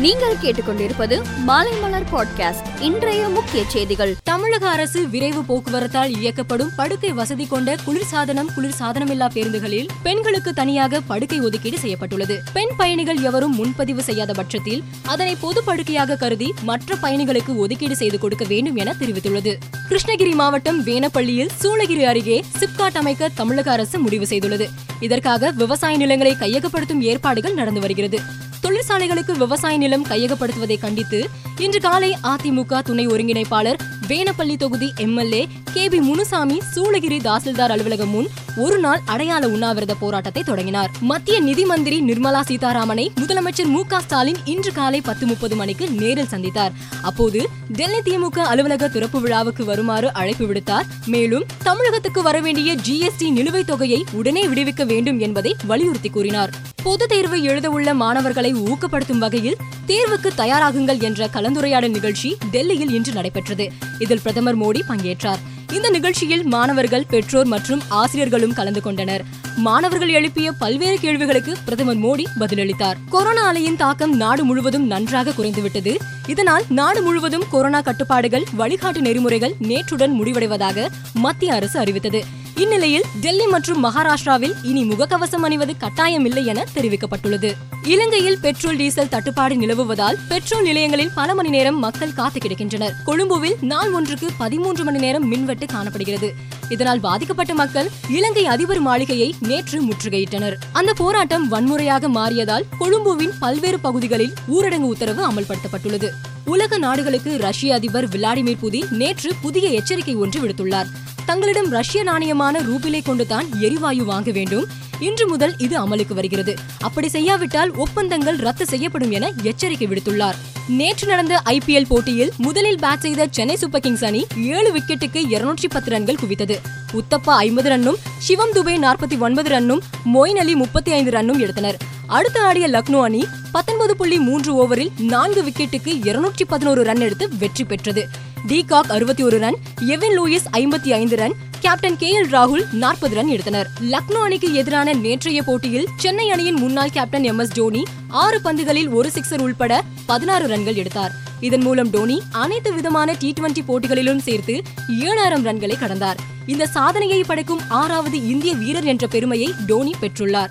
நீங்கள் கேட்டுக்கொண்டிருப்பது மாலை மலர் பாட்காஸ்ட் இன்றைய முக்கிய செய்திகள். தமிழக அரசு விரைவு போக்குவரத்தால் இயக்கப்படும் படுக்கை வசதி கொண்ட குளிர்சாதனம் குளிர்சாதனமில்லா பேருந்துகளில் பெண்களுக்கு தனியாக படுக்கை ஒதுக்கீடு செய்யப்பட்டுள்ளது. பெண் பயணிகள் எவரும் முன்பதிவு செய்யாத பட்சத்தில் அதனை பொது படுக்கையாக கருதி மற்ற பயணிகளுக்கு ஒதுக்கீடு செய்து கொடுக்க வேண்டும் என தெரிவித்துள்ளது. கிருஷ்ணகிரி மாவட்டம் வேனப்பள்ளியில் சூளகிரி அருகே சிப்காட் அமைக்க தமிழக அரசு முடிவு செய்துள்ளது. இதற்காக விவசாய நிலங்களை கையகப்படுத்தும் ஏற்பாடுகள் நடந்து வருகிறது. தொழிற்சாலைகளுக்கு விவசாய நிலம் கையகப்படுத்துவதை கண்டித்து இன்று காலை அதிமுக துணை ஒருங்கிணைப்பாளர் வேனப்பள்ளி தொகுதி MLA K P Munusamy Shoolagiri tahsildar அலுவலகம் முன் ஒரு நாள் அடையாள உண்ணாவிரத போராட்டத்தை தொடங்கினார். மத்திய நிதி மந்திரி நிர்மலா சீதாராமனை முதலமைச்சர் மு ஸ்டாலின் இன்று காலை பத்து முப்பது மணிக்கு நேரில் சந்தித்தார். அப்போது டெல்லி திமுக அலுவலக திறப்பு விழாவுக்கு வருமாறு அழைப்பு விடுத்தார். மேலும் தமிழகத்துக்கு வரவேண்டிய ஜிஎஸ்டி நிலுவைத் தொகையை உடனே விடுவிக்க வேண்டும் என்பதை வலியுறுத்தி கூறினார். பொது தேர்வு எழுதவுள்ள மாணவர்களை ஊக்கப்படுத்தும் வகையில் தேர்வுக்கு தயாராகுங்கள் என்ற கலந்துரையாடல் நிகழ்ச்சி டெல்லியில் இன்று நடைபெற்றது. இதில் பிரதமர் மோடி பங்கேற்றார். இந்த நிகழ்ச்சியில் மாணவர்கள் பெற்றோர் மற்றும் ஆசிரியர்களும் கலந்து கொண்டனர். மாணவர்கள் எழுப்பிய பல்வேறு கேள்விகளுக்கு பிரதமர் மோடி பதிலளித்தார். கொரோனா அலையின் தாக்கம் நாடு முழுவதும் நன்றாக குறைந்துவிட்டது. இதனால் நாடு முழுவதும் கொரோனா கட்டுப்பாடுகள் வழிகாட்டு நெறிமுறைகள் நேற்றுடன் முடிவடைவதாக மத்திய அரசு அறிவித்தது. இந்நிலையில் டெல்லி மற்றும் மகாராஷ்டிராவில் இனி முகக்கவசம் அணிவது கட்டாயமில்லை என தெரிவிக்கப்பட்டுள்ளது. இலங்கையில் பெட்ரோல் டீசல் தட்டுப்பாடு நிலவுவதால் பெட்ரோல் நிலையங்களில் பல மணி நேரம் மக்கள் காத்து கிடக்கின்றனர். கொழும்புவில் நாள் ஒன்றுக்கு பதிமூன்று மணி நேரம் மின்வெட்டு காணப்படுகிறது. இதனால் பாதிக்கப்பட்ட மக்கள் இலங்கை அதிபர் மாளிகையை நேற்று முற்றுகையிட்டனர். அந்த போராட்டம் வன்முறையாக மாறியதால் கொழும்புவின் பல்வேறு பகுதிகளில் ஊரடங்கு உத்தரவு அமல்படுத்தப்பட்டுள்ளது. உலக நாடுகளுக்கு ரஷ்ய அதிபர் விளாடிமிர் புதின் நேற்று புதிய எச்சரிக்கை ஒன்று விடுத்துள்ளார். தங்களிடம் ரஷ்ய நாணயமான ரூபிலை கொண்டுதான் எரிவாயு வாங்க வேண்டும். இன்று முதல் இது அமலுக்கு வருகிறது. அப்படி செய்யாவிட்டால் ஒப்பந்தங்கள் ரத்து செய்யப்படும் என எச்சரிக்கை விடுத்துள்ளார். நேற்று நடந்த ஐபிஎல் போட்டியில் முதலில் பேட் செய்த சென்னை சூப்பர் கிங்ஸ் அணி ஏழு விக்கெட்டுக்கு இருநூற்றி பத்து ரன்கள் குவித்தது. உத்தப்பா ஐம்பது ரன்னும் சிவம் துபே நாற்பத்தி ஒன்பது ரன்னும் மொயின் அலி முப்பத்தி ஐந்து ரன்னும் எடுத்தனர். அடுத்து ஆடிய லக்னோ அணி பத்தொன்பது புள்ளி மூன்று ஓவரில் நான்கு விக்கெட்டுக்கு இருநூற்றி பதினோரு ரன் எடுத்து வெற்றி பெற்றது. டி காக் அறுபத்தி ஒரு ரன் எவின் லூயிஸ் ஐம்பத்தி ஐந்து ரன் கேப்டன் கே எல் ராகுல் நாற்பது ரன் எடுத்தனர். லக்னோ அணிக்கு எதிரான நேற்றைய போட்டியில் சென்னை அணியின் முன்னாள் கேப்டன் எம் எஸ் டோனி ஆறு பந்துகளில் ஒரு சிக்ஸர் உள்பட பதினாறு ரன்கள் எடுத்தார். இதன் மூலம் டோனி அனைத்து விதமான டி டுவெண்டி போட்டிகளிலும் சேர்த்து ஏழாயிரம் ரன்களை கடந்தார். இந்த சாதனையை படைக்கும் ஆறாவது இந்திய வீரர் என்ற பெருமையை டோனி பெற்றுள்ளார்.